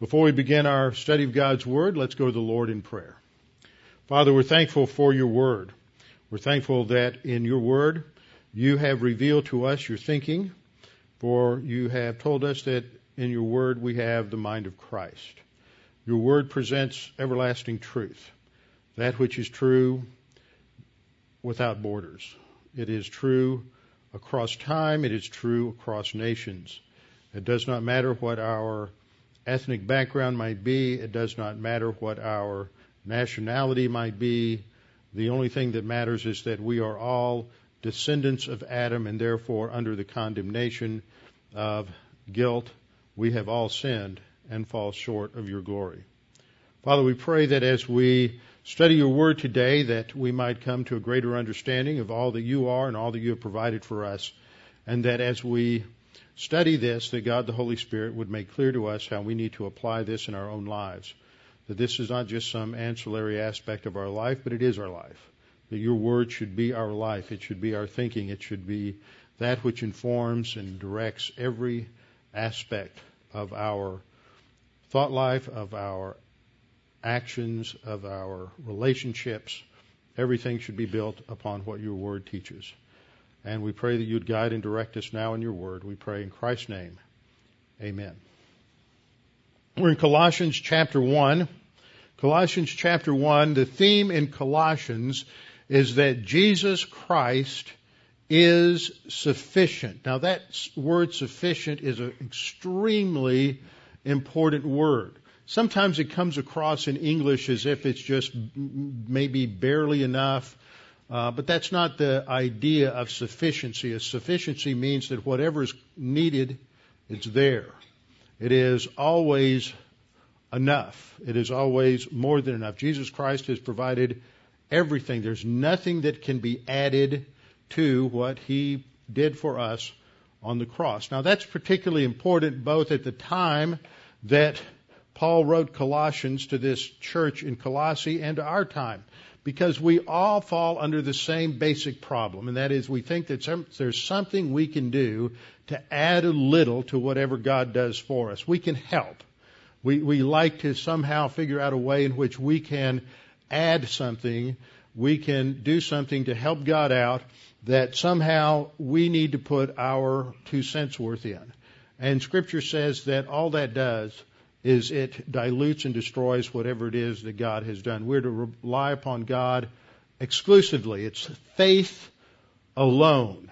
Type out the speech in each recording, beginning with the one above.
Before we begin our study of God's Word, let's go to the Lord in prayer. Father, we're thankful for your Word. We're thankful that in your Word you have revealed to us your thinking, for you have told us that in your Word we have the mind of Christ. Your word presents everlasting truth, that which is true without borders. It is true across time, it is true across nations. It does not matter what our ethnic background might be, it does not matter what our nationality might be. The only thing that matters is that we are all descendants of Adam and therefore under the condemnation of guilt. We have all sinned and fall short of your glory. Father, we pray that as we study your word today, that we might come to a greater understanding of all that you are and all that you have provided for us, and that as we study this, that God the Holy Spirit would make clear to us how we need to apply this in our own lives. That this is not just some ancillary aspect of our life, but it is our life. That your word should be our life. It should be our thinking. It should be that which informs and directs every aspect of our thought life, of our actions, of our relationships. Everything should be built upon what your word teaches. And we pray that you'd guide and direct us now in your word. We pray in Christ's name. Amen. We're in Colossians chapter 1. Colossians chapter 1, the theme in Colossians is that Jesus Christ is sufficient. Now that word sufficient is an extremely important word. Sometimes it comes across in English as if it's just maybe barely enough, uh, but that's not the idea of sufficiency. A sufficiency means that whatever is needed, it's there. It is always enough. It is always more than enough. Jesus Christ has provided everything. There's nothing that can be added to what He did for us on the cross. Now that's particularly important both at the time that Paul wrote Colossians to this church in Colossae and to our time because we all fall under the same basic problem, and that is we think that there's something we can do to add a little to whatever God does for us. We can help. We, we like to somehow figure out a way in which we can add something, we can do something to help God out that somehow we need to put our two cents worth in. And Scripture says that all that does is it dilutes and destroys whatever it is that God has done. We're to rely upon God exclusively. It's faith alone.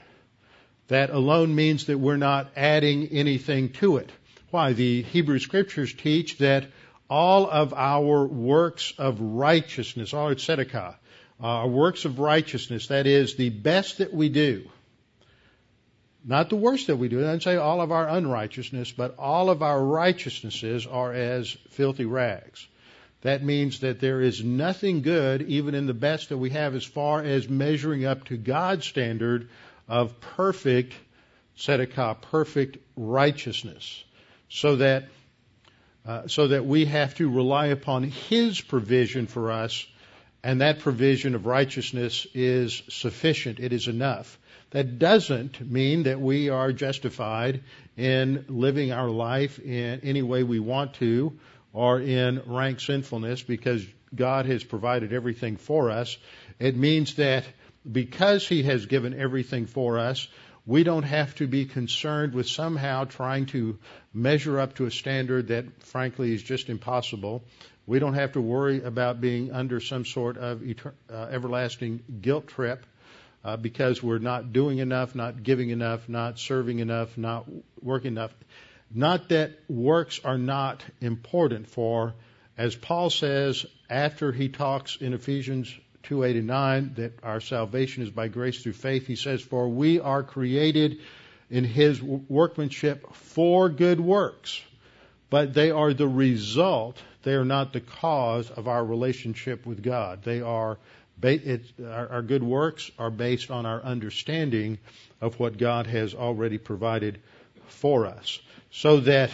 That alone means that we're not adding anything to it. Why? The Hebrew Scriptures teach that all of our works of righteousness, all it's tzedakah, uh, works of righteousness, that is the best that we do, not the worst that we do. It doesn't say all of our unrighteousness, but all of our righteousnesses are as filthy rags. That means that there is nothing good, even in the best that we have, as far as measuring up to God's standard of perfect tzedakah, perfect righteousness, so that uh, so that we have to rely upon His provision for us, and that provision of righteousness is sufficient. It is enough. That doesn't mean that we are justified in living our life in any way we want to or in rank sinfulness because God has provided everything for us. It means that because He has given everything for us, we don't have to be concerned with somehow trying to measure up to a standard that, frankly, is just impossible. We don't have to worry about being under some sort of etern- uh, everlasting guilt trip uh, because we're not doing enough, not giving enough, not serving enough, not working enough. Not that works are not important for, as Paul says after he talks in Ephesians 289 that our salvation is by grace through faith. He says, For we are created in his workmanship for good works. But they are the result, they are not the cause of our relationship with God. They are, our good works are based on our understanding of what God has already provided for us. So that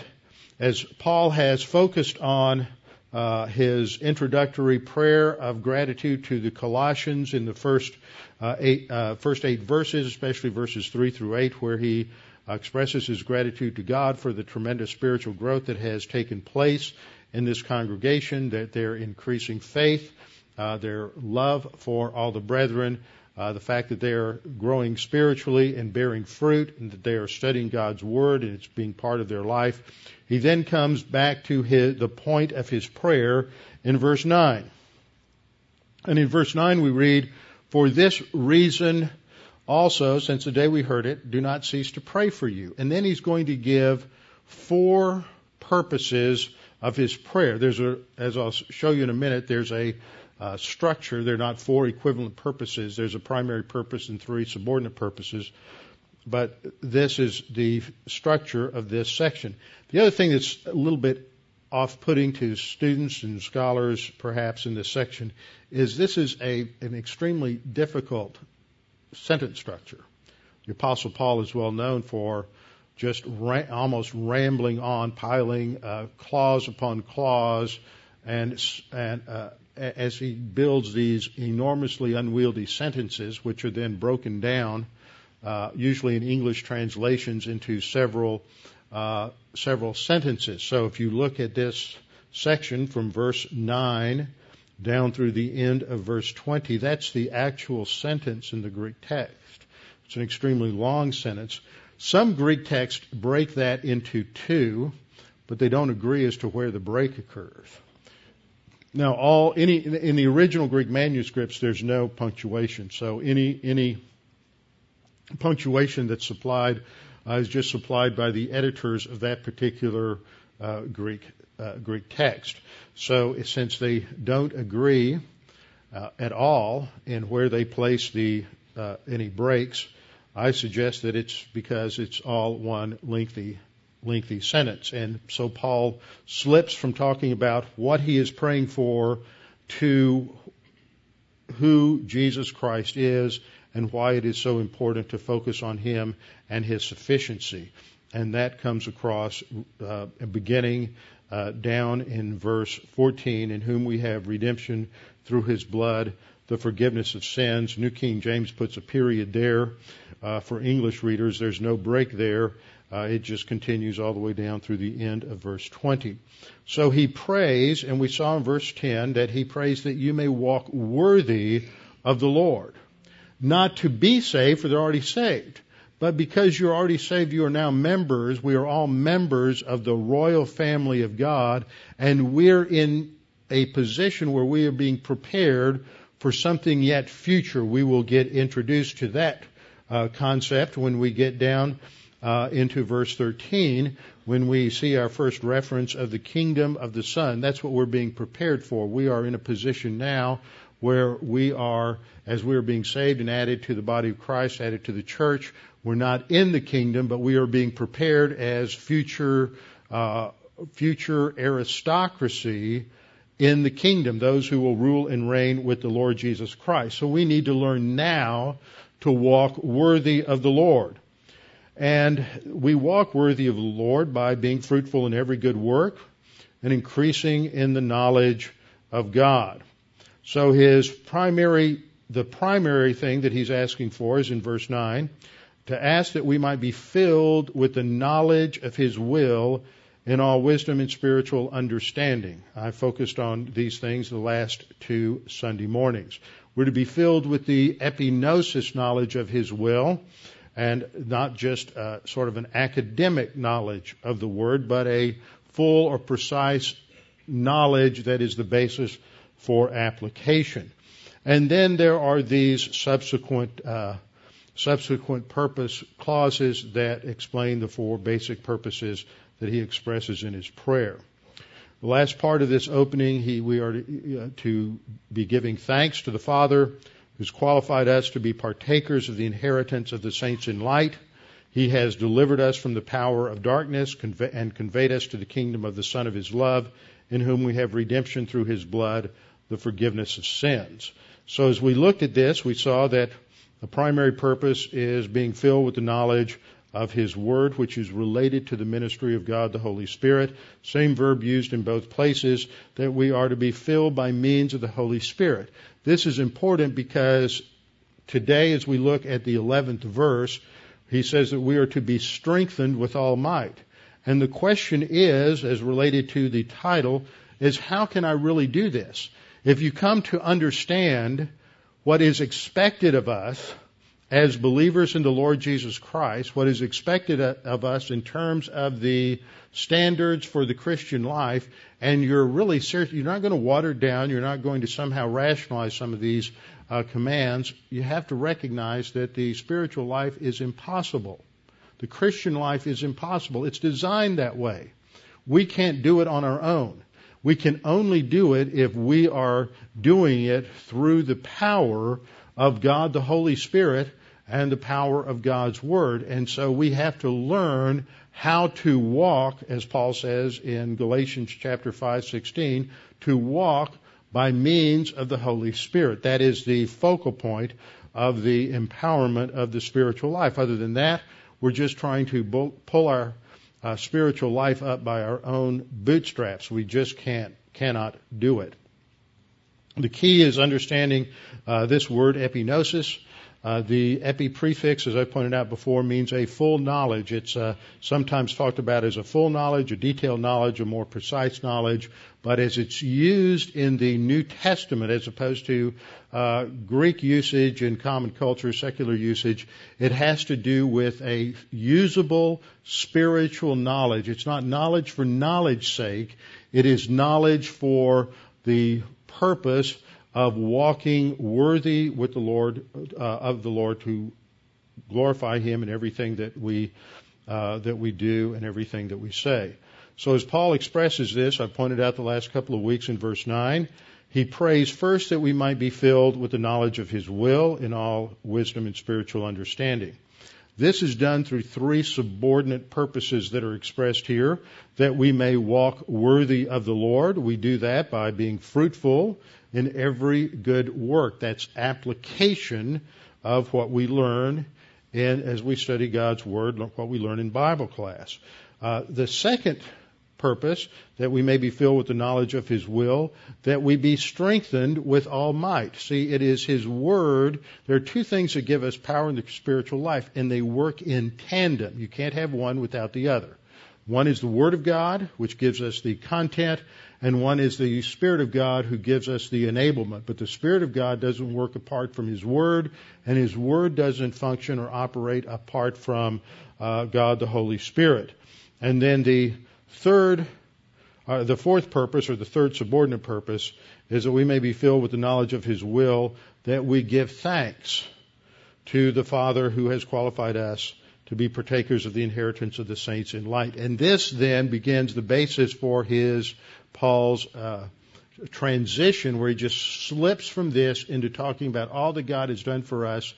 as Paul has focused on uh, his introductory prayer of gratitude to the Colossians in the first uh, eight, uh, first eight verses, especially verses three through eight, where he expresses his gratitude to God for the tremendous spiritual growth that has taken place in this congregation, that their increasing faith, uh, their love for all the brethren, uh, the fact that they are growing spiritually and bearing fruit, and that they are studying God's Word and it's being part of their life. He then comes back to his, the point of his prayer in verse 9. And in verse 9 we read, For this reason also, since the day we heard it, do not cease to pray for you. And then he's going to give four purposes of his prayer. There's a, as I'll show you in a minute, there's a uh, structure. They're not four equivalent purposes. There's a primary purpose and three subordinate purposes. But this is the structure of this section. The other thing that's a little bit off putting to students and scholars, perhaps, in this section, is this is a, an extremely difficult sentence structure. The Apostle Paul is well known for just ra- almost rambling on, piling uh, clause upon clause, and, and uh, as he builds these enormously unwieldy sentences, which are then broken down, uh, usually in English translations, into several uh, several sentences. So if you look at this section from verse nine down through the end of verse 20, that's the actual sentence in the Greek text. It's an extremely long sentence. Some Greek texts break that into two, but they don't agree as to where the break occurs. Now, all any in the original Greek manuscripts, there's no punctuation. So any any punctuation that's supplied uh, is just supplied by the editors of that particular Greek uh, Greek text. So since they don't agree uh, at all in where they place the uh, any breaks, I suggest that it's because it's all one lengthy lengthy sentence. And so Paul slips from talking about what he is praying for to who Jesus Christ is and why it is so important to focus on him and his sufficiency. And that comes across uh, beginning uh, down in verse 14, in whom we have redemption through his blood, the forgiveness of sins. New King James puts a period there. Uh, for English readers, there's no break there. Uh, it just continues all the way down through the end of verse 20. So he prays, and we saw in verse 10 that he prays that you may walk worthy of the Lord. Not to be saved, for they're already saved. But because you're already saved, you are now members. We are all members of the royal family of God, and we're in a position where we are being prepared for something yet future. We will get introduced to that uh, concept when we get down uh, into verse 13 when we see our first reference of the kingdom of the Son. That's what we're being prepared for. We are in a position now where we are, as we are being saved and added to the body of Christ, added to the church, we're not in the kingdom, but we are being prepared as future, uh, future aristocracy in the kingdom, those who will rule and reign with the Lord Jesus Christ. So we need to learn now to walk worthy of the Lord. And we walk worthy of the Lord by being fruitful in every good work and increasing in the knowledge of God. So his primary, the primary thing that he's asking for is in verse 9, to ask that we might be filled with the knowledge of his will in all wisdom and spiritual understanding. I focused on these things the last two Sunday mornings. We're to be filled with the epignosis knowledge of his will, and not just uh, sort of an academic knowledge of the Word, but a full or precise knowledge that is the basis for application. And then there are these subsequent uh, subsequent purpose clauses that explain the four basic purposes that he expresses in his prayer. The last part of this opening, he, we are to, uh, to be giving thanks to the Father who's qualified us to be partakers of the inheritance of the saints in light. He has delivered us from the power of darkness and conveyed us to the kingdom of the Son of His love, in whom we have redemption through His blood, the forgiveness of sins. So as we looked at this, we saw that the primary purpose is being filled with the knowledge of His Word, which is related to the ministry of God the Holy Spirit. Same verb used in both places, that we are to be filled by means of the Holy Spirit. This is important because today, as we look at the 11th verse, he says that we are to be strengthened with all might. And the question is, as related to the title, is how can I really do this? If you come to understand what is expected of us, as believers in the Lord Jesus Christ, what is expected of us in terms of the standards for the Christian life, and you're really serious, you're not going to water down, you're not going to somehow rationalize some of these uh, commands, you have to recognize that the spiritual life is impossible. The Christian life is impossible. It's designed that way. We can't do it on our own. We can only do it if we are doing it through the power of God the Holy Spirit and the power of God's Word. And so we have to learn how to walk, as Paul says in Galatians chapter 5, 16, to walk by means of the Holy Spirit. That is the focal point of the empowerment of the spiritual life. Other than that, we're just trying to pull our uh, spiritual life up by our own bootstraps. We just can't, cannot do it. The key is understanding uh, this word epignosis. Uh, the epi prefix, as I pointed out before, means a full knowledge. It's uh, sometimes talked about as a full knowledge, a detailed knowledge, a more precise knowledge. But as it's used in the New Testament, as opposed to uh, Greek usage and common culture, secular usage, it has to do with a usable spiritual knowledge. It's not knowledge for knowledge's sake. It is knowledge for the purpose of walking worthy with the Lord, uh, of the Lord to glorify Him in everything that we, uh, that we do and everything that we say. So as Paul expresses this, I pointed out the last couple of weeks in verse 9, he prays first that we might be filled with the knowledge of His will in all wisdom and spiritual understanding. This is done through three subordinate purposes that are expressed here that we may walk worthy of the Lord. We do that by being fruitful in every good work. That's application of what we learn and as we study God's Word, what we learn in Bible class. Uh, the second purpose, that we may be filled with the knowledge of His will, that we be strengthened with all might. See, it is His Word. There are two things that give us power in the spiritual life, and they work in tandem. You can't have one without the other. One is the Word of God, which gives us the content, and one is the Spirit of God who gives us the enablement. But the Spirit of God doesn't work apart from His Word, and His Word doesn't function or operate apart from uh, God the Holy Spirit. And then the third, uh, the fourth purpose, or the third subordinate purpose, is that we may be filled with the knowledge of His will, that we give thanks to the Father who has qualified us to be partakers of the inheritance of the saints in light. And this then begins the basis for his Paul's uh, transition, where he just slips from this into talking about all that God has done for us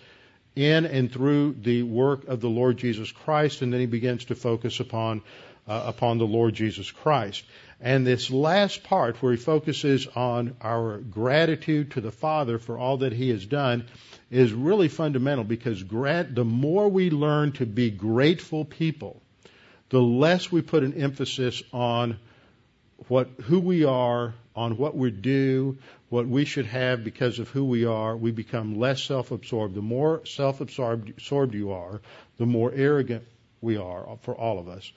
in and through the work of the Lord Jesus Christ, and then he begins to focus upon uh, upon the Lord Jesus Christ. And this last part, where he focuses on our gratitude to the Father for all that he has done, is really fundamental because grat- the more we learn to be grateful people, the less we put an emphasis on what who we are, on what we're due, what we should have because of who we are, we become less self-absorbed. The more self-absorbed you are, the more arrogant we are for all of us.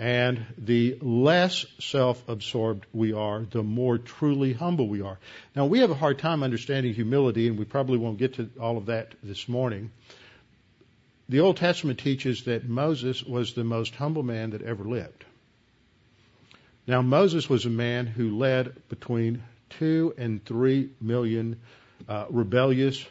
And the less self-absorbed we are, the more truly humble we are. Now we have a hard time understanding humility and we probably won't get to all of that this morning. the Old Testament teaches that Moses was the most humble man that ever lived. Now, Moses was a man who led between two and three million uh, rebellious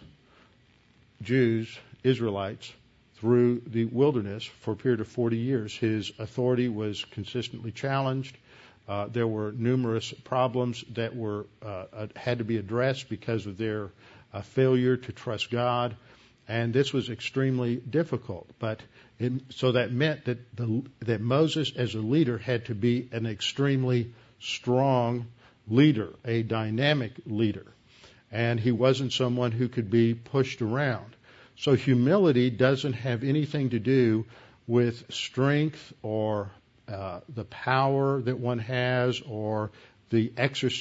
Jews, Israelites, through the wilderness for a period of 40 years. His authority was consistently challenged. Uh, there were numerous problems that were uh, uh had to be addressed because of their uh, failure to trust God, and this was extremely difficult. But so that meant that the, that Moses, as a leader, had to be an extremely strong leader, a dynamic leader, and he wasn't someone who could be pushed around. So humility doesn't have anything to do with strength or uh, the power that one has or the,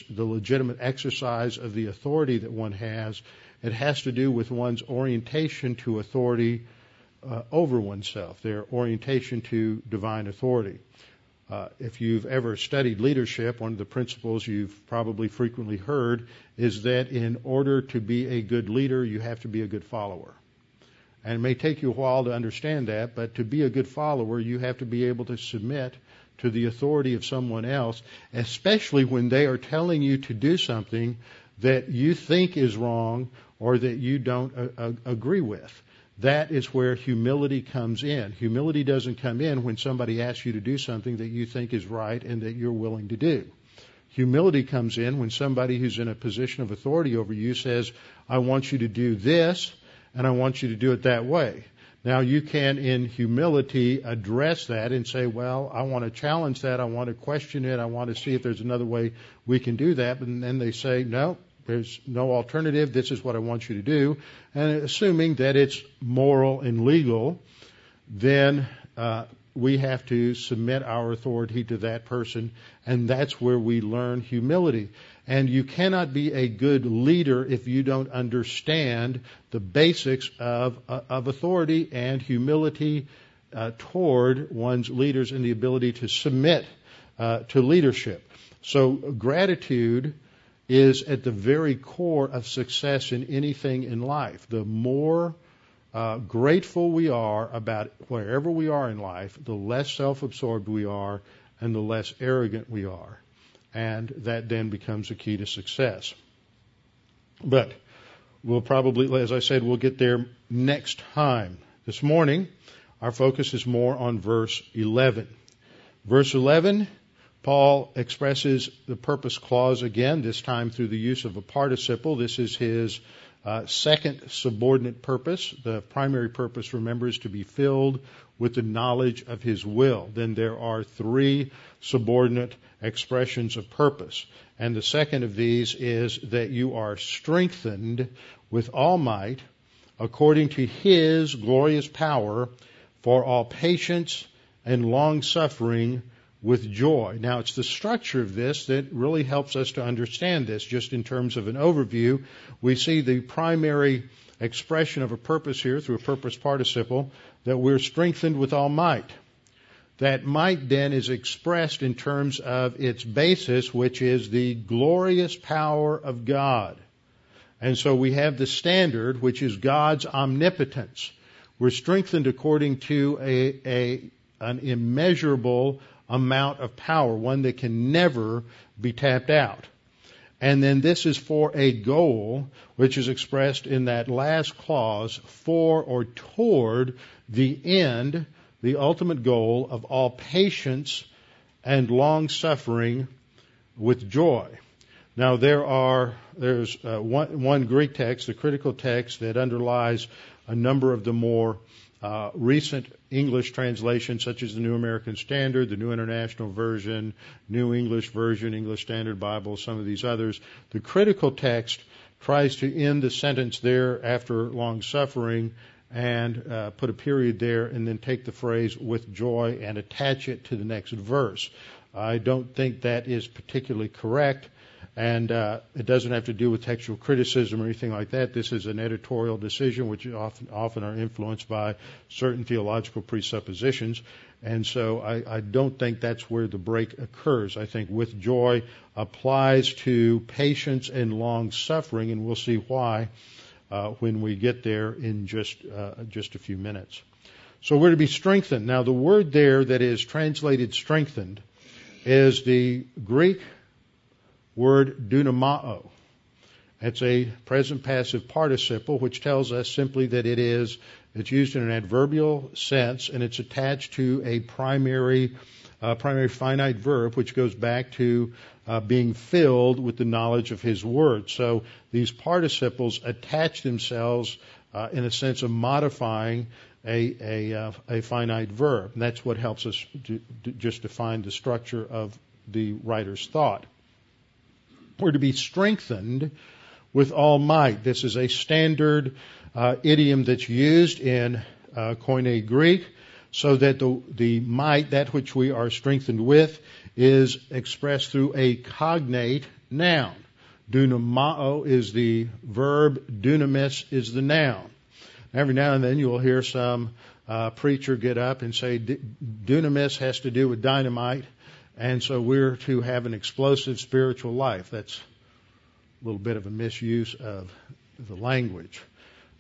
the legitimate exercise of the authority that one has. It has to do with one's orientation to authority uh, over oneself, their orientation to divine authority. Uh, if you've ever studied leadership, one of the principles you've probably frequently heard is that in order to be a good leader, you have to be a good follower. And it may take you a while to understand that, but to be a good follower, you have to be able to submit to the authority of someone else, especially when they are telling you to do something that you think is wrong or that you don't uh, uh, agree with. That is where humility comes in. Humility doesn't come in when somebody asks you to do something that you think is right and that you're willing to do. Humility comes in when somebody who's in a position of authority over you says, I want you to do this, and I want you to do it that way. Now you can, in humility, address that and say, well, I want to challenge that. I want to question it. I want to see if there's another way we can do that. And then they say, no, there's no alternative. This is what I want you to do. And assuming that it's moral and legal, then uh, we have to submit our authority to that person. And that's where we learn humility. And you cannot be a good leader if you don't understand the basics of, uh, of authority and humility uh, toward one's leaders and the ability to submit uh, to leadership. So gratitude is at the very core of success in anything in life. The more uh, grateful we are about wherever we are in life, the less self-absorbed we are and the less arrogant we are and that then becomes a key to success. But we'll probably, as I said, we'll get there next time. This morning, our focus is more on verse 11. Verse 11, Paul expresses the purpose clause again, this time through the use of a participle. This is his uh, second subordinate purpose. The primary purpose, remember, is to be filled with the knowledge of his will. Then there are three subordinate expressions of purpose. And the second of these is that you are strengthened with all might according to his glorious power for all patience and long suffering with joy. Now, it's the structure of this that really helps us to understand this. Just in terms of an overview, we see the primary expression of a purpose here through a purpose participle that we're strengthened with all might. That might then is expressed in terms of its basis, which is the glorious power of God. And so we have the standard, which is God's omnipotence. We're strengthened according to a, a an immeasurable amount of power, one that can never be tapped out. And then this is for a goal, which is expressed in that last clause, for or toward the end, the ultimate goal of all patience and long suffering with joy. Now there are there's uh, one, one Greek text, the critical text that underlies a number of the more uh, recent English translations, such as the New American Standard, the New International Version, New English Version, English Standard Bible, some of these others. The critical text tries to end the sentence there after long suffering and uh, put a period there and then take the phrase with joy and attach it to the next verse. I don't think that is particularly correct. And uh, it doesn't have to do with textual criticism or anything like that. This is an editorial decision, which often, often are influenced by certain theological presuppositions. And so I, I don't think that's where the break occurs. I think with joy applies to patience and long suffering, and we'll see why uh, when we get there in just uh, just a few minutes. So we're to be strengthened. Now, the word there that is translated strengthened is the Greek word dunamao. It's a present passive participle, which tells us simply that it is, it's used in an adverbial sense and it's attached to a primary, uh, primary finite verb, which goes back to uh, being filled with the knowledge of His Word. So these participles attach themselves uh, in a sense of modifying a, a, uh, a finite verb. And that's what helps us to, to just define the structure of the writer's thought. We're to be strengthened with all might. This is a standard uh, idiom that's used in uh, Koine Greek, so that the, the might, that which we are strengthened with, is expressed through a cognate noun. Dunamao is the verb, dunamis is the noun. Every now and then you'll hear some uh, preacher get up and say dunamis has to do with dynamite, and so we're to have an explosive spiritual life. That's a little bit of a misuse of the language.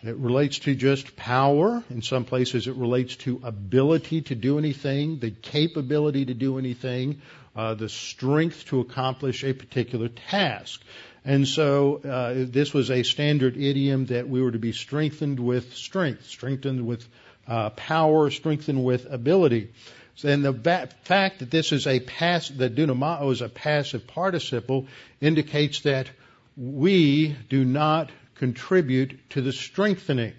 It relates to just power. In some places, it relates to ability to do anything, the capability to do anything, uh, the strength to accomplish a particular task. And so uh, this was a standard idiom that we were to be strengthened with strength, strengthened with uh, power, strengthened with ability. And the fact that this is a pass, that dunamao is a passive participle indicates that we do not contribute to the strengthening.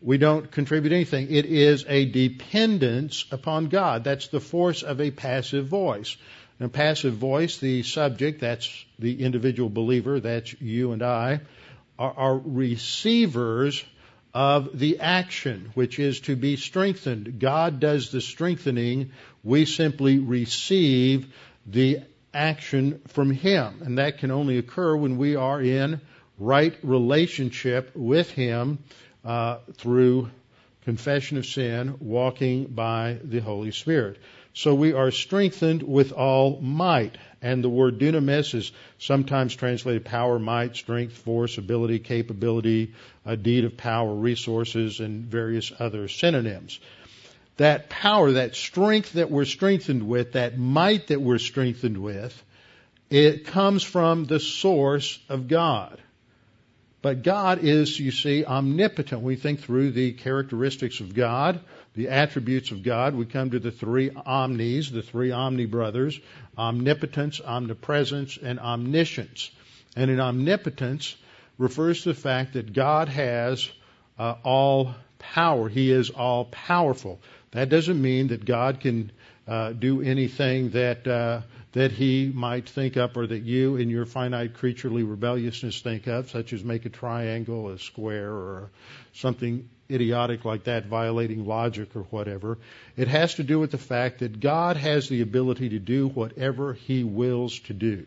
We don't contribute anything. It is a dependence upon God. That's the force of a passive voice. A passive voice, the subject, that's the individual believer, that's you and I, are, are receivers of the action, which is to be strengthened. God does the strengthening. We simply receive the action from Him. And that can only occur when we are in right relationship with Him uh, through confession of sin, walking by the Holy Spirit. So we are strengthened with all might. And the word dunamis is sometimes translated power, might, strength, force, ability, capability, a deed of power, resources, and various other synonyms that power, that strength that we're strengthened with, that might that we're strengthened with, it comes from the source of God. But God is, you see, omnipotent. We think through the characteristics of God, the attributes of God. We come to the three omnis, the three omni brothers, omnipotence, omnipresence, and omniscience. And in omnipotence refers to the fact that God has uh, all power. He is all powerful. That doesn't mean that God can uh, do anything that uh, that He might think up, or that you, in your finite creaturely rebelliousness, think of, such as make a triangle a square, or something idiotic like that, violating logic or whatever. It has to do with the fact that God has the ability to do whatever He wills to do.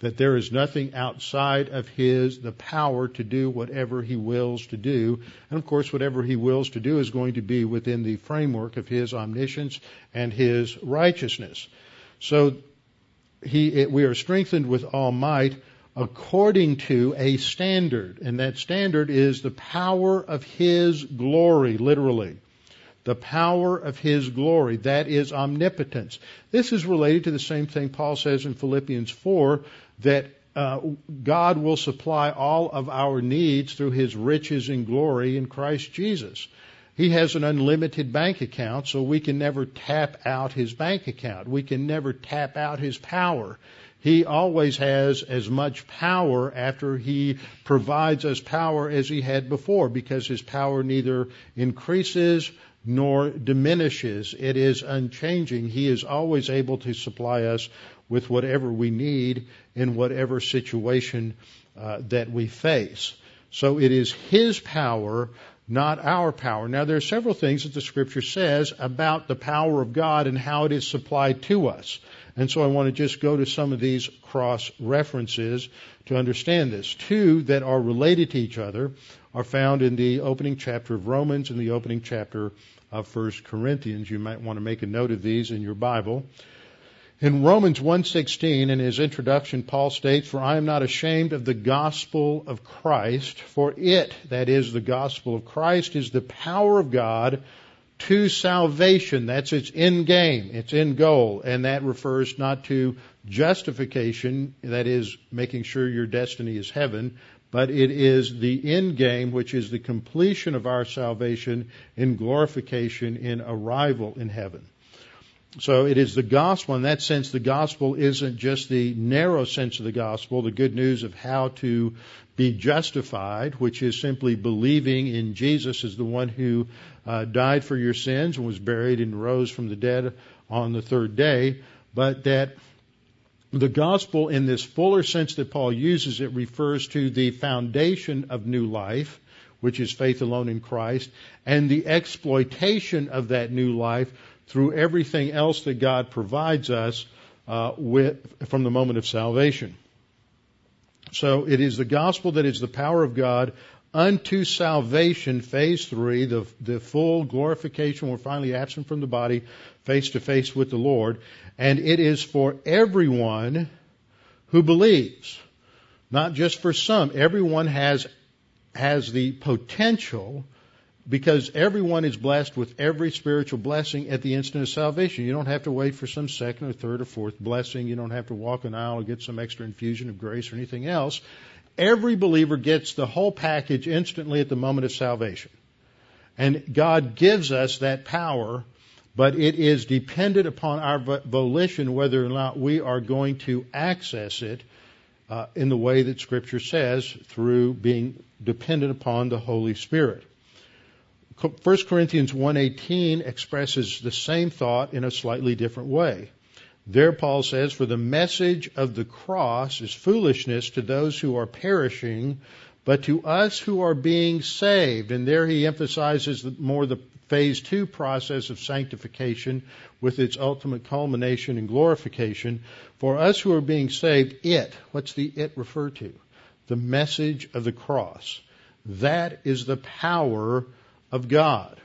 That there is nothing outside of his the power to do whatever he wills to do. And of course whatever he wills to do is going to be within the framework of his omniscience and his righteousness. So he we are strengthened with all might according to a standard and that standard is the power of his glory literally the power of his glory. That is omnipotence. This is related to the same thing Paul says in Philippians 4 that uh, God will supply all of our needs through his riches and glory in Christ Jesus. He has an unlimited bank account, so we can never tap out his bank account. We can never tap out his power. He always has as much power after he provides us power as he had before because his power neither increases nor diminishes. It is unchanging. He is always able to supply us with whatever we need in whatever situation uh, that we face. So it is His power, not our power. Now there are several things that the Scripture says about the power of God and how it is supplied to us. And so I want to just go to some of these cross references to understand this. Two that are related to each other are found in the opening chapter of Romans and the opening chapter of 1 Corinthians. You might want to make a note of these in your Bible. In Romans 1:16 in his introduction Paul states for I am not ashamed of the gospel of Christ for it that is the gospel of Christ is the power of God to salvation. That's its end game its end goal. And that refers not to justification that is making sure your destiny is heaven but it is the end game which is the completion of our salvation in glorification in arrival in heaven so it is the gospel. In that sense, the gospel isn't just the narrow sense of the gospel, the good news of how to be justified, which is simply believing in Jesus as the one who uh, died for your sins and was buried and rose from the dead on the third day, but that the gospel, in this fuller sense that Paul uses, it refers to the foundation of new life, which is faith alone in Christ, and the exploitation of that new life through everything else that God provides us uh, with, from the moment of salvation. So it is the gospel that is the power of God unto salvation, phase three, the, the full glorification. We're finally absent from the body, face to face with the Lord. And it is for everyone who believes, not just for some. Everyone has, has the potential because everyone is blessed with every spiritual blessing at the instant of salvation. You don't have to wait for some second or third or fourth blessing. You don't have to walk an aisle or get some extra infusion of grace or anything else. Every believer gets the whole package instantly at the moment of salvation. And God gives us that power, but it is dependent upon our volition whether or not we are going to access it uh, in the way that Scripture says through being dependent upon the Holy Spirit. 1 Corinthians 1:18 expresses the same thought in a slightly different way. There Paul says, "For the message of the cross is foolishness to those who are perishing, but to us who are being saved." And there he emphasizes more the phase 2 process of sanctification with its ultimate culmination in glorification. For us who are being saved, it, what's the it refer to? The message of the cross. That is the power of God.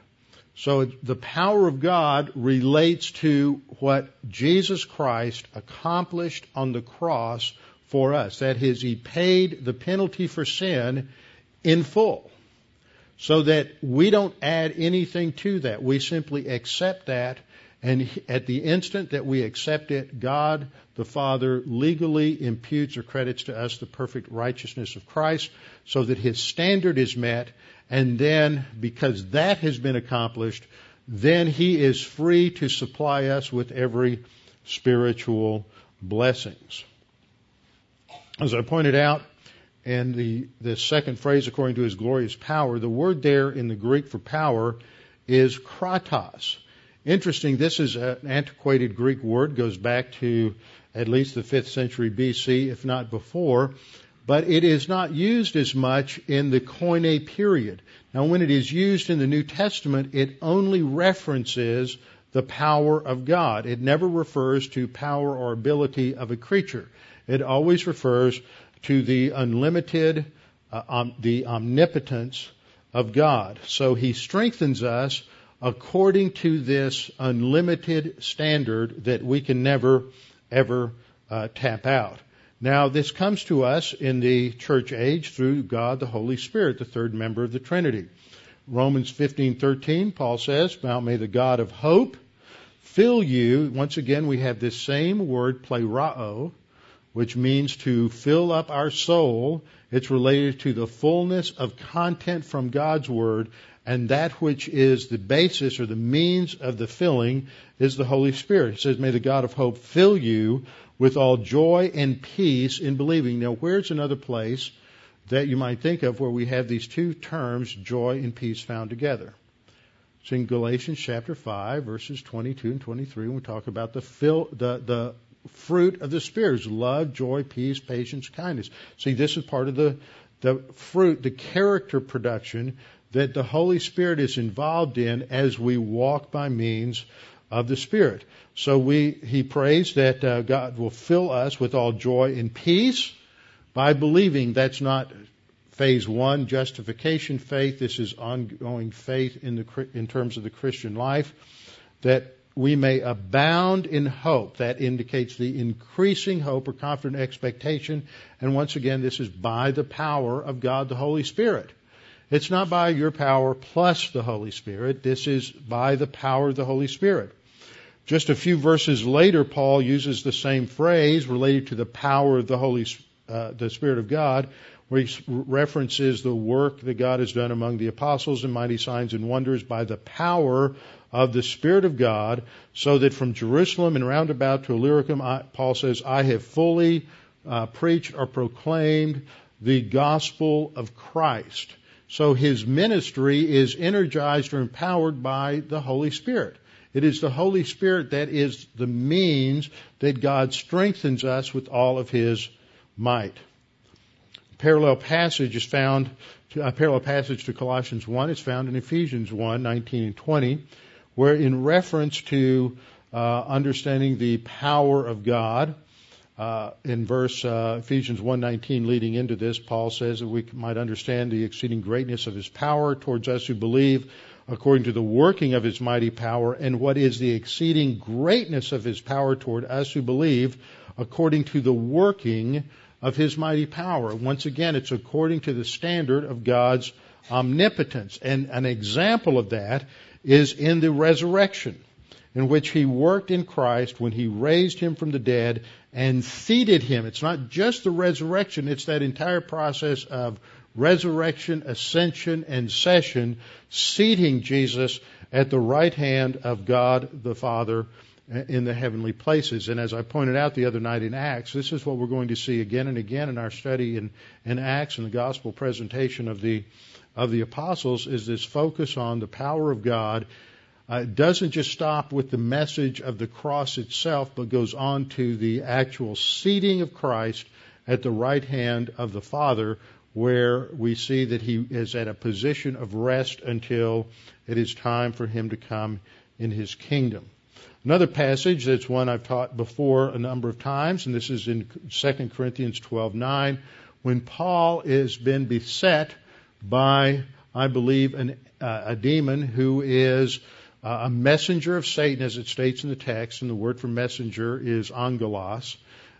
So the power of God relates to what Jesus Christ accomplished on the cross for us. That is, He paid the penalty for sin in full. So that we don't add anything to that. We simply accept that and at the instant that we accept it, God the Father legally imputes or credits to us the perfect righteousness of Christ so that his standard is met and then, because that has been accomplished, then He is free to supply us with every spiritual blessings. As I pointed out, in the, the second phrase, according to His glorious power, the word there in the Greek for power is kratos. Interesting, this is an antiquated Greek word, goes back to at least the 5th century BC, if not before but it is not used as much in the Koine period. Now, when it is used in the New Testament, it only references the power of God. It never refers to power or ability of a creature. It always refers to the unlimited, uh, um, the omnipotence of God. So he strengthens us according to this unlimited standard that we can never, ever uh, tap out. Now, this comes to us in the church age through God the Holy Spirit, the third member of the Trinity. Romans 15:13, Paul says, "Now may the God of hope fill you." Once again, we have this same word, plerao, which means to fill up our soul. It's related to the fullness of content from God's word, and that which is the basis or the means of the filling is the Holy Spirit. It says, "May the God of hope fill you with all joy and peace in believing. Now, where's another place that you might think of where we have these two terms, joy and peace, found together? It's in Galatians chapter 5, verses 22 and 23, when we talk about the, fill, the, the fruit of the Spirit love, joy, peace, patience, kindness. See, this is part of the, the fruit, the character production that the Holy Spirit is involved in as we walk by means of the Spirit. So we, he prays that uh, God will fill us with all joy and peace by believing. That's not phase one, justification faith. This is ongoing faith in the in terms of the Christian life. That we may abound in hope. That indicates the increasing hope or confident expectation. And once again, this is by the power of God the Holy Spirit. It's not by your power plus the Holy Spirit. This is by the power of the Holy Spirit. Just a few verses later, Paul uses the same phrase related to the power of the Holy, uh, the Spirit of God, where he references the work that God has done among the apostles and mighty signs and wonders by the power of the Spirit of God, so that from Jerusalem and round about to Illyricum, I, Paul says, I have fully uh, preached or proclaimed the gospel of Christ. So his ministry is energized or empowered by the Holy Spirit. It is the Holy Spirit that is the means that God strengthens us with all of His might. Parallel passage is found, a parallel passage to Colossians 1 is found in Ephesians 1, 19 and 20, where in reference to uh, understanding the power of God, uh, in verse uh, Ephesians 1:19 leading into this, Paul says that we might understand the exceeding greatness of his power towards us who believe according to the working of his mighty power, and what is the exceeding greatness of his power toward us who believe, according to the working of his mighty power. Once again, it's according to the standard of God's omnipotence. And an example of that is in the resurrection, in which he worked in Christ when he raised him from the dead and seated him. It's not just the resurrection, it's that entire process of resurrection, ascension, and session, seating Jesus at the right hand of God the Father in the heavenly places. And as I pointed out the other night in Acts, this is what we're going to see again and again in our study in, in Acts and the gospel presentation of the of the apostles is this focus on the power of God. Uh, it doesn't just stop with the message of the cross itself, but goes on to the actual seating of Christ at the right hand of the Father, where we see that he is at a position of rest until it is time for him to come in his kingdom. Another passage that's one I've taught before a number of times, and this is in 2 Corinthians 12:9, when Paul has been beset by, I believe, an, uh, a demon who is a messenger of Satan, as it states in the text, and the word for messenger is angelos.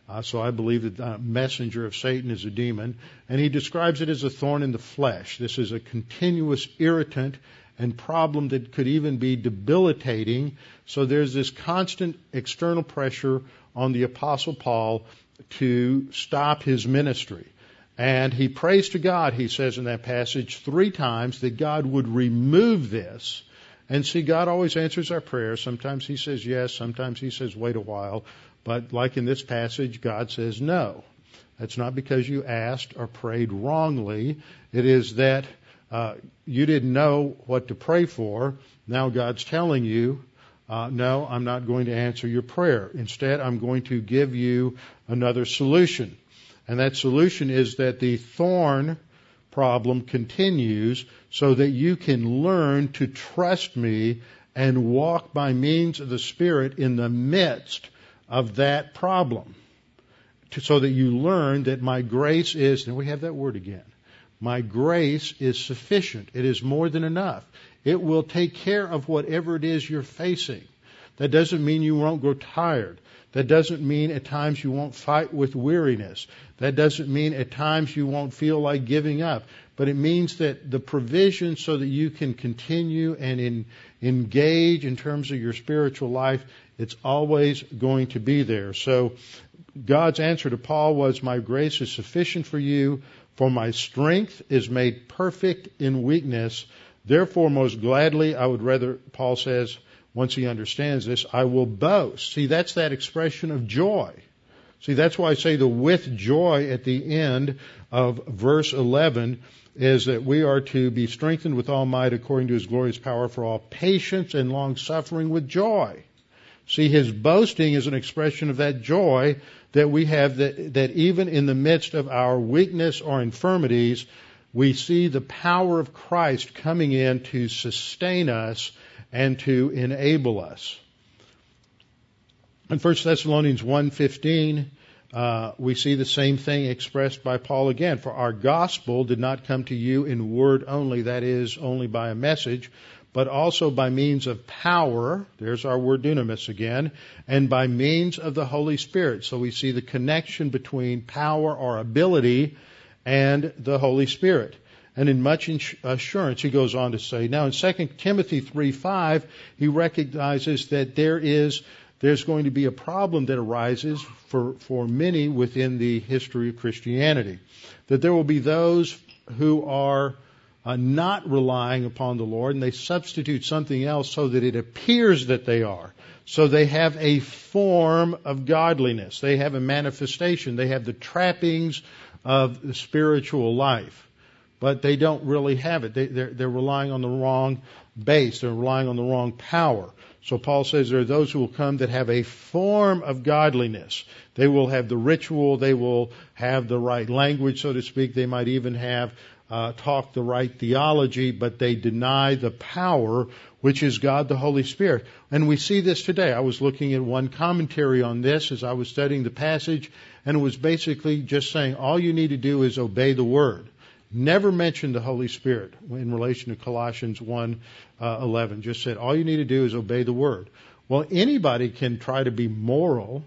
Uh, so I believe that the messenger of Satan is a demon. And he describes it as a thorn in the flesh. This is a continuous irritant and problem that could even be debilitating. So there's this constant external pressure on the Apostle Paul to stop his ministry. And he prays to God, he says in that passage, three times that God would remove this. And see, God always answers our prayers. Sometimes he says yes, sometimes he says wait a while. But like in this passage, God says no. That's not because you asked or prayed wrongly. It is that uh, you didn't know what to pray for. Now God's telling you, uh, no, I'm not going to answer your prayer. Instead, I'm going to give you another solution. And that solution is that the thorn problem continues so that you can learn to trust me and walk by means of the Spirit in the midst of that problem to, so that you learn that my grace is, and we have that word again. My grace is sufficient. It is more than enough. It will take care of whatever it is you're facing. That doesn't mean you won't grow tired. That doesn't mean at times you won't fight with weariness. That doesn't mean at times you won't feel like giving up. But it means that the provision so that you can continue and in, engage in terms of your spiritual life it's always going to be there. So God's answer to Paul was, My grace is sufficient for you, for my strength is made perfect in weakness. Therefore, most gladly, I would rather, Paul says, once he understands this, I will boast. See, that's that expression of joy. See, that's why I say the with joy at the end of verse 11 is that we are to be strengthened with all might according to his glorious power for all patience and long suffering with joy. See, his boasting is an expression of that joy that we have that, that even in the midst of our weakness or infirmities, we see the power of Christ coming in to sustain us and to enable us. In 1 Thessalonians 1.15, uh, we see the same thing expressed by Paul again. For our gospel did not come to you in word only, that is, only by a message, but also by means of power. There's our word dunamis again, and by means of the Holy Spirit. So we see the connection between power or ability and the Holy Spirit. And in much assurance, he goes on to say, now in 2 Timothy 3 5, he recognizes that there is there's going to be a problem that arises for, for many within the history of Christianity. That there will be those who are uh, not relying upon the Lord and they substitute something else so that it appears that they are. So they have a form of godliness. They have a manifestation. They have the trappings of the spiritual life. But they don't really have it. They, they're, they're relying on the wrong base. They're relying on the wrong power. So Paul says there are those who will come that have a form of godliness. They will have the ritual. They will have the right language, so to speak. They might even have uh, talk the right theology, but they deny the power which is God the Holy Spirit. And we see this today. I was looking at one commentary on this as I was studying the passage, and it was basically just saying all you need to do is obey the word never mentioned the Holy Spirit in relation to Colossians 1 uh, 11. Just said all you need to do is obey the word. Well, anybody can try to be moral,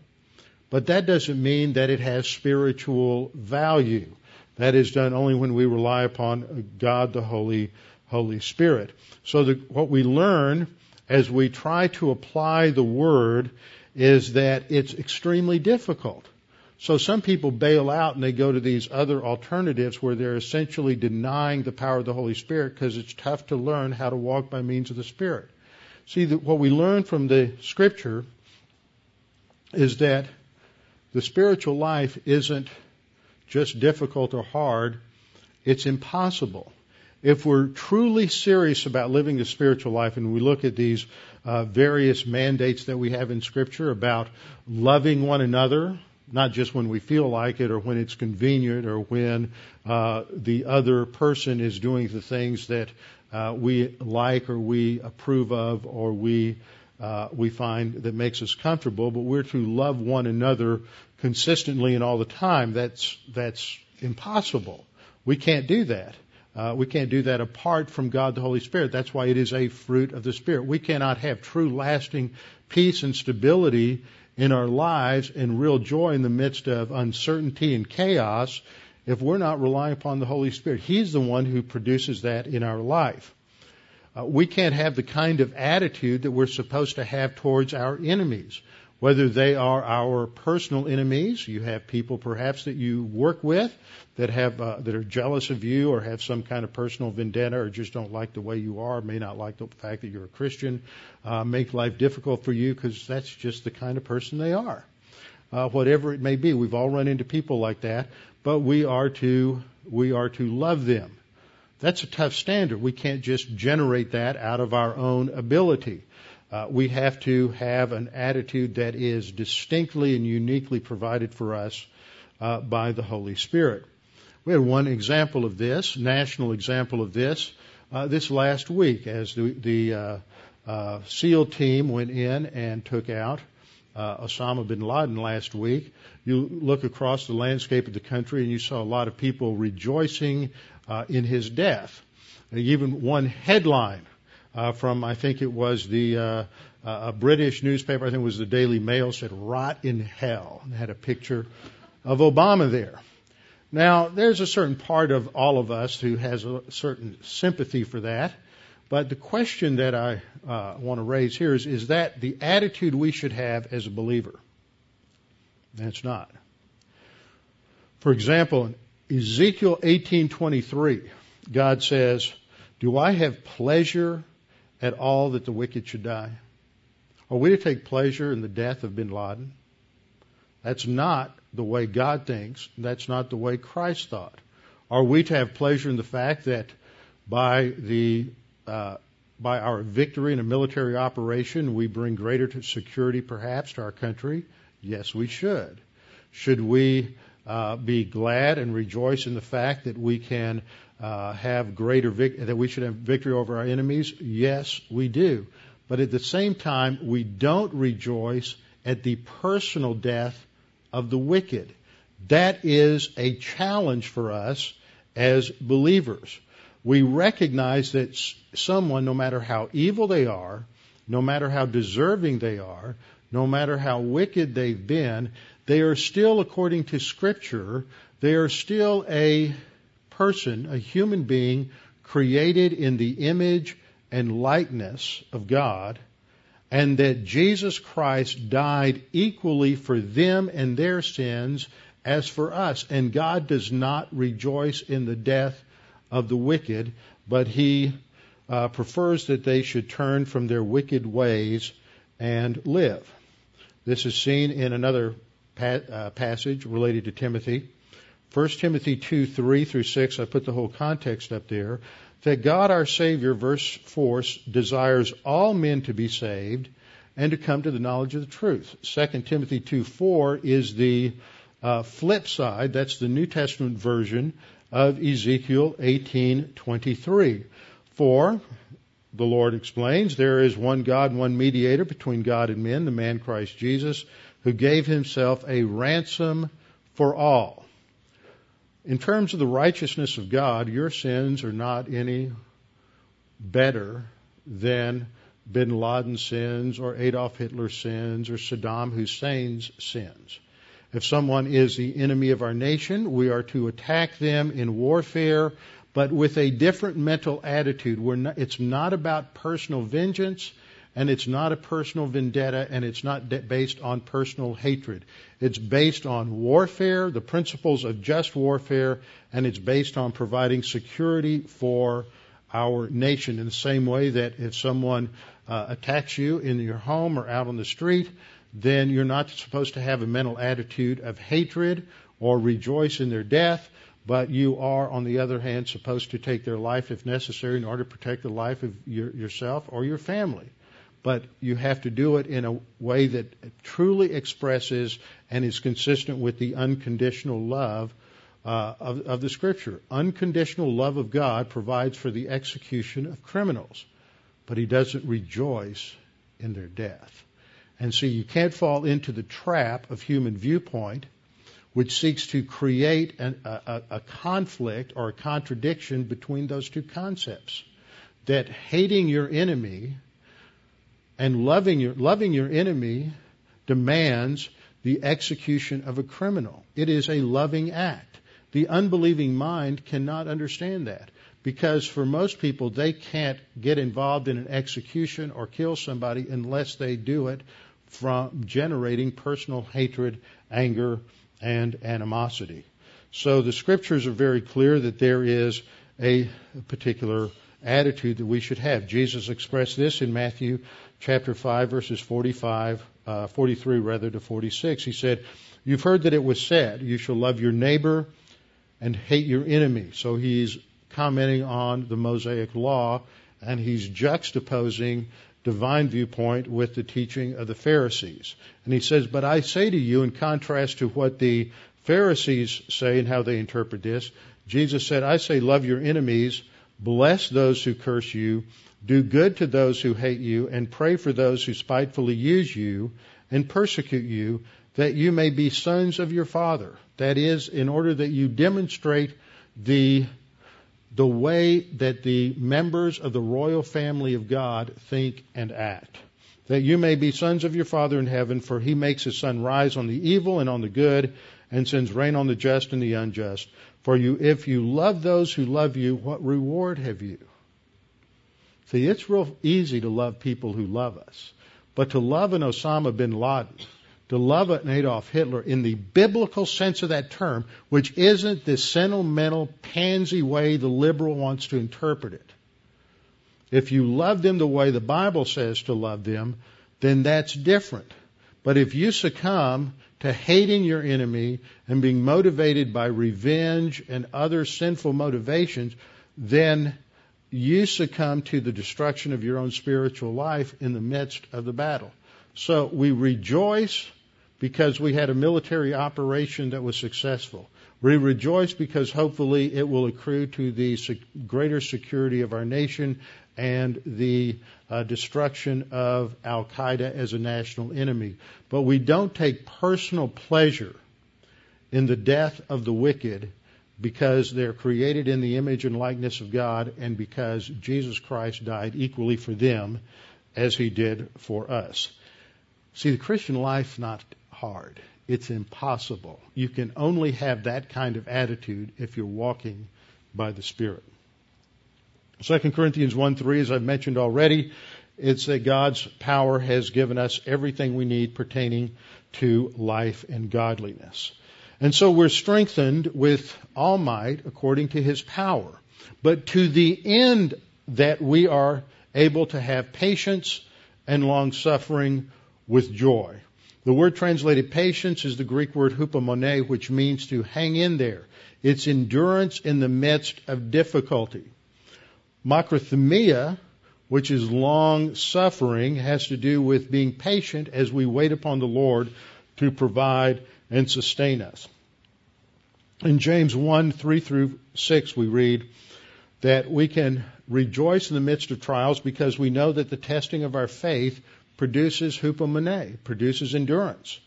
but that doesn't mean that it has spiritual value. That is done only when we rely upon God, the Holy Holy Spirit. So the, what we learn as we try to apply the word is that it's extremely difficult. So some people bail out and they go to these other alternatives where they're essentially denying the power of the Holy Spirit because it's tough to learn how to walk by means of the Spirit. See, the, what we learn from the Scripture is that the spiritual life isn't just difficult or hard, it's impossible. If we're truly serious about living the spiritual life and we look at these uh, various mandates that we have in Scripture about loving one another, not just when we feel like it or when it's convenient or when uh, the other person is doing the things that uh, we like or we approve of or we uh, we find that makes us comfortable, but we're to love one another consistently and all the time. That's that's impossible. We can't do that. Uh, we can't do that apart from God the Holy Spirit. That's why it is a fruit of the Spirit. We cannot have true lasting peace and stability in our lives and real joy in the midst of uncertainty and chaos if we're not relying upon the Holy Spirit. He's the one who produces that in our life. Uh, we can't have the kind of attitude that we're supposed to have towards our enemies, whether they are our personal enemies. You have people perhaps that you work with that have uh, that are jealous of you or have some kind of personal vendetta or just don't like the way you are, may not like the fact that you're a Christian, uh, make life difficult for you because that's just the kind of person they are. Uh, whatever it may be, we've all run into people like that, but we are to we are to love them. That's a tough standard. We can't just generate that out of our own ability. Uh, we have to have an attitude that is distinctly and uniquely provided for us uh, by the Holy Spirit. We had one example of this, national example of this, uh, this last week as the, the uh, uh, SEAL team went in and took out Osama bin Laden last week. You look across the landscape of the country and you saw a lot of people rejoicing uh, in his death. Even one headline uh, from I think it was the uh, a British newspaper, I think it was the Daily Mail, said "Rot in Hell" and had a picture of Obama there. Now, there's a certain part of all of us who has a certain sympathy for that. But the question that I uh, want to raise here is, is that the attitude we should have as a believer? And it's not. For example, in Ezekiel 18:23, God says, "Do I have pleasure at all that the wicked should die?" Are we to take pleasure in the death of bin Laden? That's not the way God thinks. That's not the way Christ thought. Are we to have pleasure in the fact that by the uh, by our victory in a military operation, we bring greater security, perhaps, to our country? Yes, we should. Should we uh, be glad and rejoice in the fact that we can uh, have greater vic- that we should have victory over our enemies? Yes, we do. But at the same time, we don't rejoice at the personal death of the wicked. That is a challenge for us as believers. we recognize that someone, no matter how evil they are, no matter how deserving they are, no matter how wicked they've been, they are still, according to Scripture, they are still a person, a human being created in the image and likeness of God, and that Jesus Christ died equally for them and their sins as for us. And God does not rejoice in the death of the wicked, but He uh, prefers that they should turn from their wicked ways and live. This is seen in another pa- uh, passage related to Timothy. 1 Timothy 2, 3 through 6, I put the whole context up there, that God our Savior, verse 4, desires all men to be saved and to come to the knowledge of the truth. 2 Timothy 2, 4 is the uh, flip side, that's the New Testament version of Ezekiel 18:23. For the Lord explains, there is one God, one mediator between God and men, the man Christ Jesus, who gave himself a ransom for all. In terms of the righteousness of God, your sins are not any better than bin Laden's sins or Adolf Hitler's sins or Saddam Hussein's sins. If someone is the enemy of our nation, we are to attack them in warfare, but with a different mental attitude. Not, it's not about personal vengeance, and it's not a personal vendetta, and it's not de- based on personal hatred. It's based on warfare, the principles of just warfare, and it's based on providing security for our nation in the same way that if someone uh, attacks you in your home or out on the street, then you're not supposed to have a mental attitude of hatred or rejoice in their death, but you are, on the other hand, supposed to take their life if necessary in order to protect the life of your, yourself or your family. But you have to do it in a way that truly expresses and is consistent with the unconditional love uh, of, of the Scripture. Unconditional love of God provides for the execution of criminals, but He doesn't rejoice in their death. And so you can't fall into the trap of human viewpoint, which seeks to create an, a, a conflict or a contradiction between those two concepts. That hating your enemy and loving your, loving your enemy demands the execution of a criminal. It is a loving act. The unbelieving mind cannot understand that because for most people, they can't get involved in an execution or kill somebody unless they do it from generating personal hatred, anger, and animosity. So the scriptures are very clear that there is a particular attitude that we should have. Jesus expressed this in Matthew chapter 5 verses 45, uh, 43 rather to 46. He said, you've heard that it was said, you shall love your neighbor and hate your enemy. So he's commenting on the Mosaic law and he's juxtaposing divine viewpoint with the teaching of the Pharisees. And he says, But I say to you, in contrast to what the Pharisees say and how they interpret this, Jesus said, I say, love your enemies, bless those who curse you, do good to those who hate you, and pray for those who spitefully use you and persecute you, that you may be sons of your Father. That is, in order that you demonstrate the the way that the members of the royal family of God think and act. That you may be sons of your Father in heaven, for he makes his sun rise on the evil and on the good, and sends rain on the just and the unjust. For you, if you love those who love you, what reward have you? See, it's real easy to love people who love us. But to love an Osama bin Laden, to love an Adolf Hitler in the biblical sense of that term, which isn't the sentimental, pansy way the liberal wants to interpret it. If you love them the way the Bible says to love them, then that's different. But if you succumb to hating your enemy and being motivated by revenge and other sinful motivations, then you succumb to the destruction of your own spiritual life in the midst of the battle. So we rejoice because we had a military operation that was successful. We rejoice because hopefully it will accrue to the greater security of our nation and the uh, destruction of Al Qaeda as a national enemy. But we don't take personal pleasure in the death of the wicked because they're created in the image and likeness of God and because Jesus Christ died equally for them as he did for us. See, the Christian life's not hard. It's impossible. You can only have that kind of attitude if you're walking by the Spirit. 2 Corinthians 1 3, as I've mentioned already, it's that God's power has given us everything we need pertaining to life and godliness. And so we're strengthened with all might according to his power, but to the end that we are able to have patience and long suffering with joy. The word translated patience is the Greek word hupomone, which means to hang in there. It's endurance in the midst of difficulty. Macrothumia, which is long suffering, has to do with being patient as we wait upon the Lord to provide and sustain us. In James 1, 3 through 6, we read that we can rejoice in the midst of trials because we know that the testing of our faith produces hupomone, produces endurance.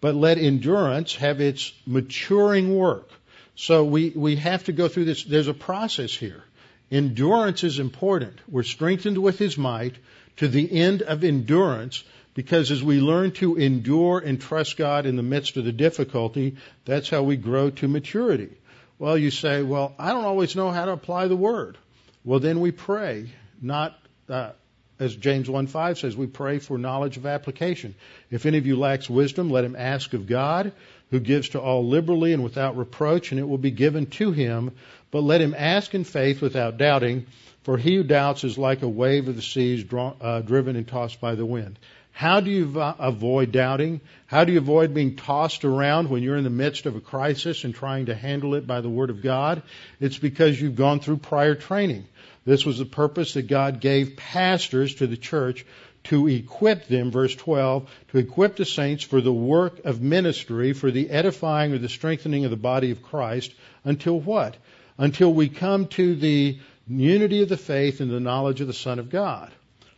But let endurance have its maturing work. So we, we have to go through this. There's a process here. Endurance is important. We're strengthened with His might to the end of endurance because as we learn to endure and trust God in the midst of the difficulty, that's how we grow to maturity. Well, you say, well, I don't always know how to apply the word. Well, then we pray, not uh, as James 1:5 says, we pray for knowledge of application. If any of you lacks wisdom, let him ask of God, who gives to all liberally and without reproach, and it will be given to him. But let him ask in faith without doubting, for he who doubts is like a wave of the seas drawn, uh, driven and tossed by the wind. How do you avoid doubting? How do you avoid being tossed around when you're in the midst of a crisis and trying to handle it by the Word of God? It's because you've gone through prior training. This was the purpose that God gave pastors to the church to equip them, verse 12, to equip the saints for the work of ministry, for the edifying or the strengthening of the body of Christ, until what? Until we come to the unity of the faith and the knowledge of the Son of God.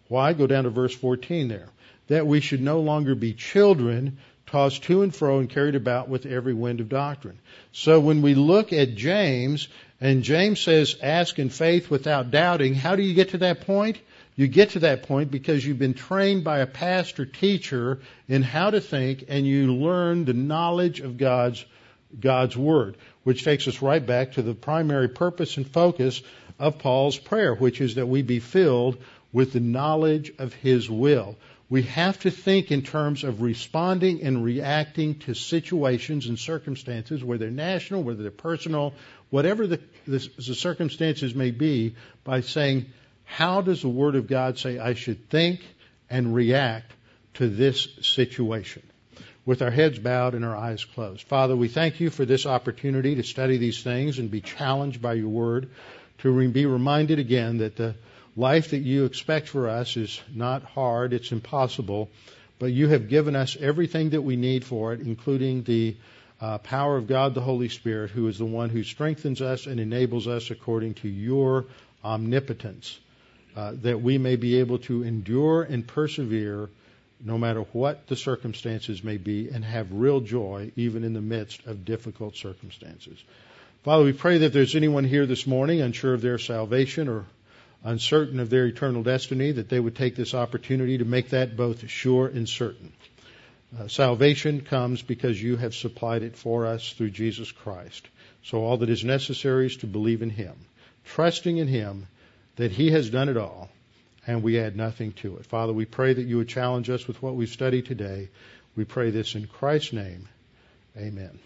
Why? Go down to verse 14 there. That we should no longer be children tossed to and fro and carried about with every wind of doctrine. So when we look at James, and James says, ask in faith without doubting, how do you get to that point? You get to that point because you've been trained by a pastor teacher in how to think and you learn the knowledge of God's God's Word, which takes us right back to the primary purpose and focus of Paul's prayer, which is that we be filled with the knowledge of His will. We have to think in terms of responding and reacting to situations and circumstances, whether they're national, whether they're personal, whatever the, the, the circumstances may be, by saying, how does the Word of God say I should think and react to this situation? With our heads bowed and our eyes closed. Father, we thank you for this opportunity to study these things and be challenged by your word, to be reminded again that the life that you expect for us is not hard, it's impossible, but you have given us everything that we need for it, including the uh, power of God the Holy Spirit, who is the one who strengthens us and enables us according to your omnipotence, uh, that we may be able to endure and persevere no matter what the circumstances may be, and have real joy even in the midst of difficult circumstances. Father, we pray that there's anyone here this morning unsure of their salvation or uncertain of their eternal destiny, that they would take this opportunity to make that both sure and certain. Uh, salvation comes because you have supplied it for us through Jesus Christ. So all that is necessary is to believe in Him, trusting in Him that He has done it all and we add nothing to it. Father, we pray that you would challenge us with what we've studied today. We pray this in Christ's name. Amen.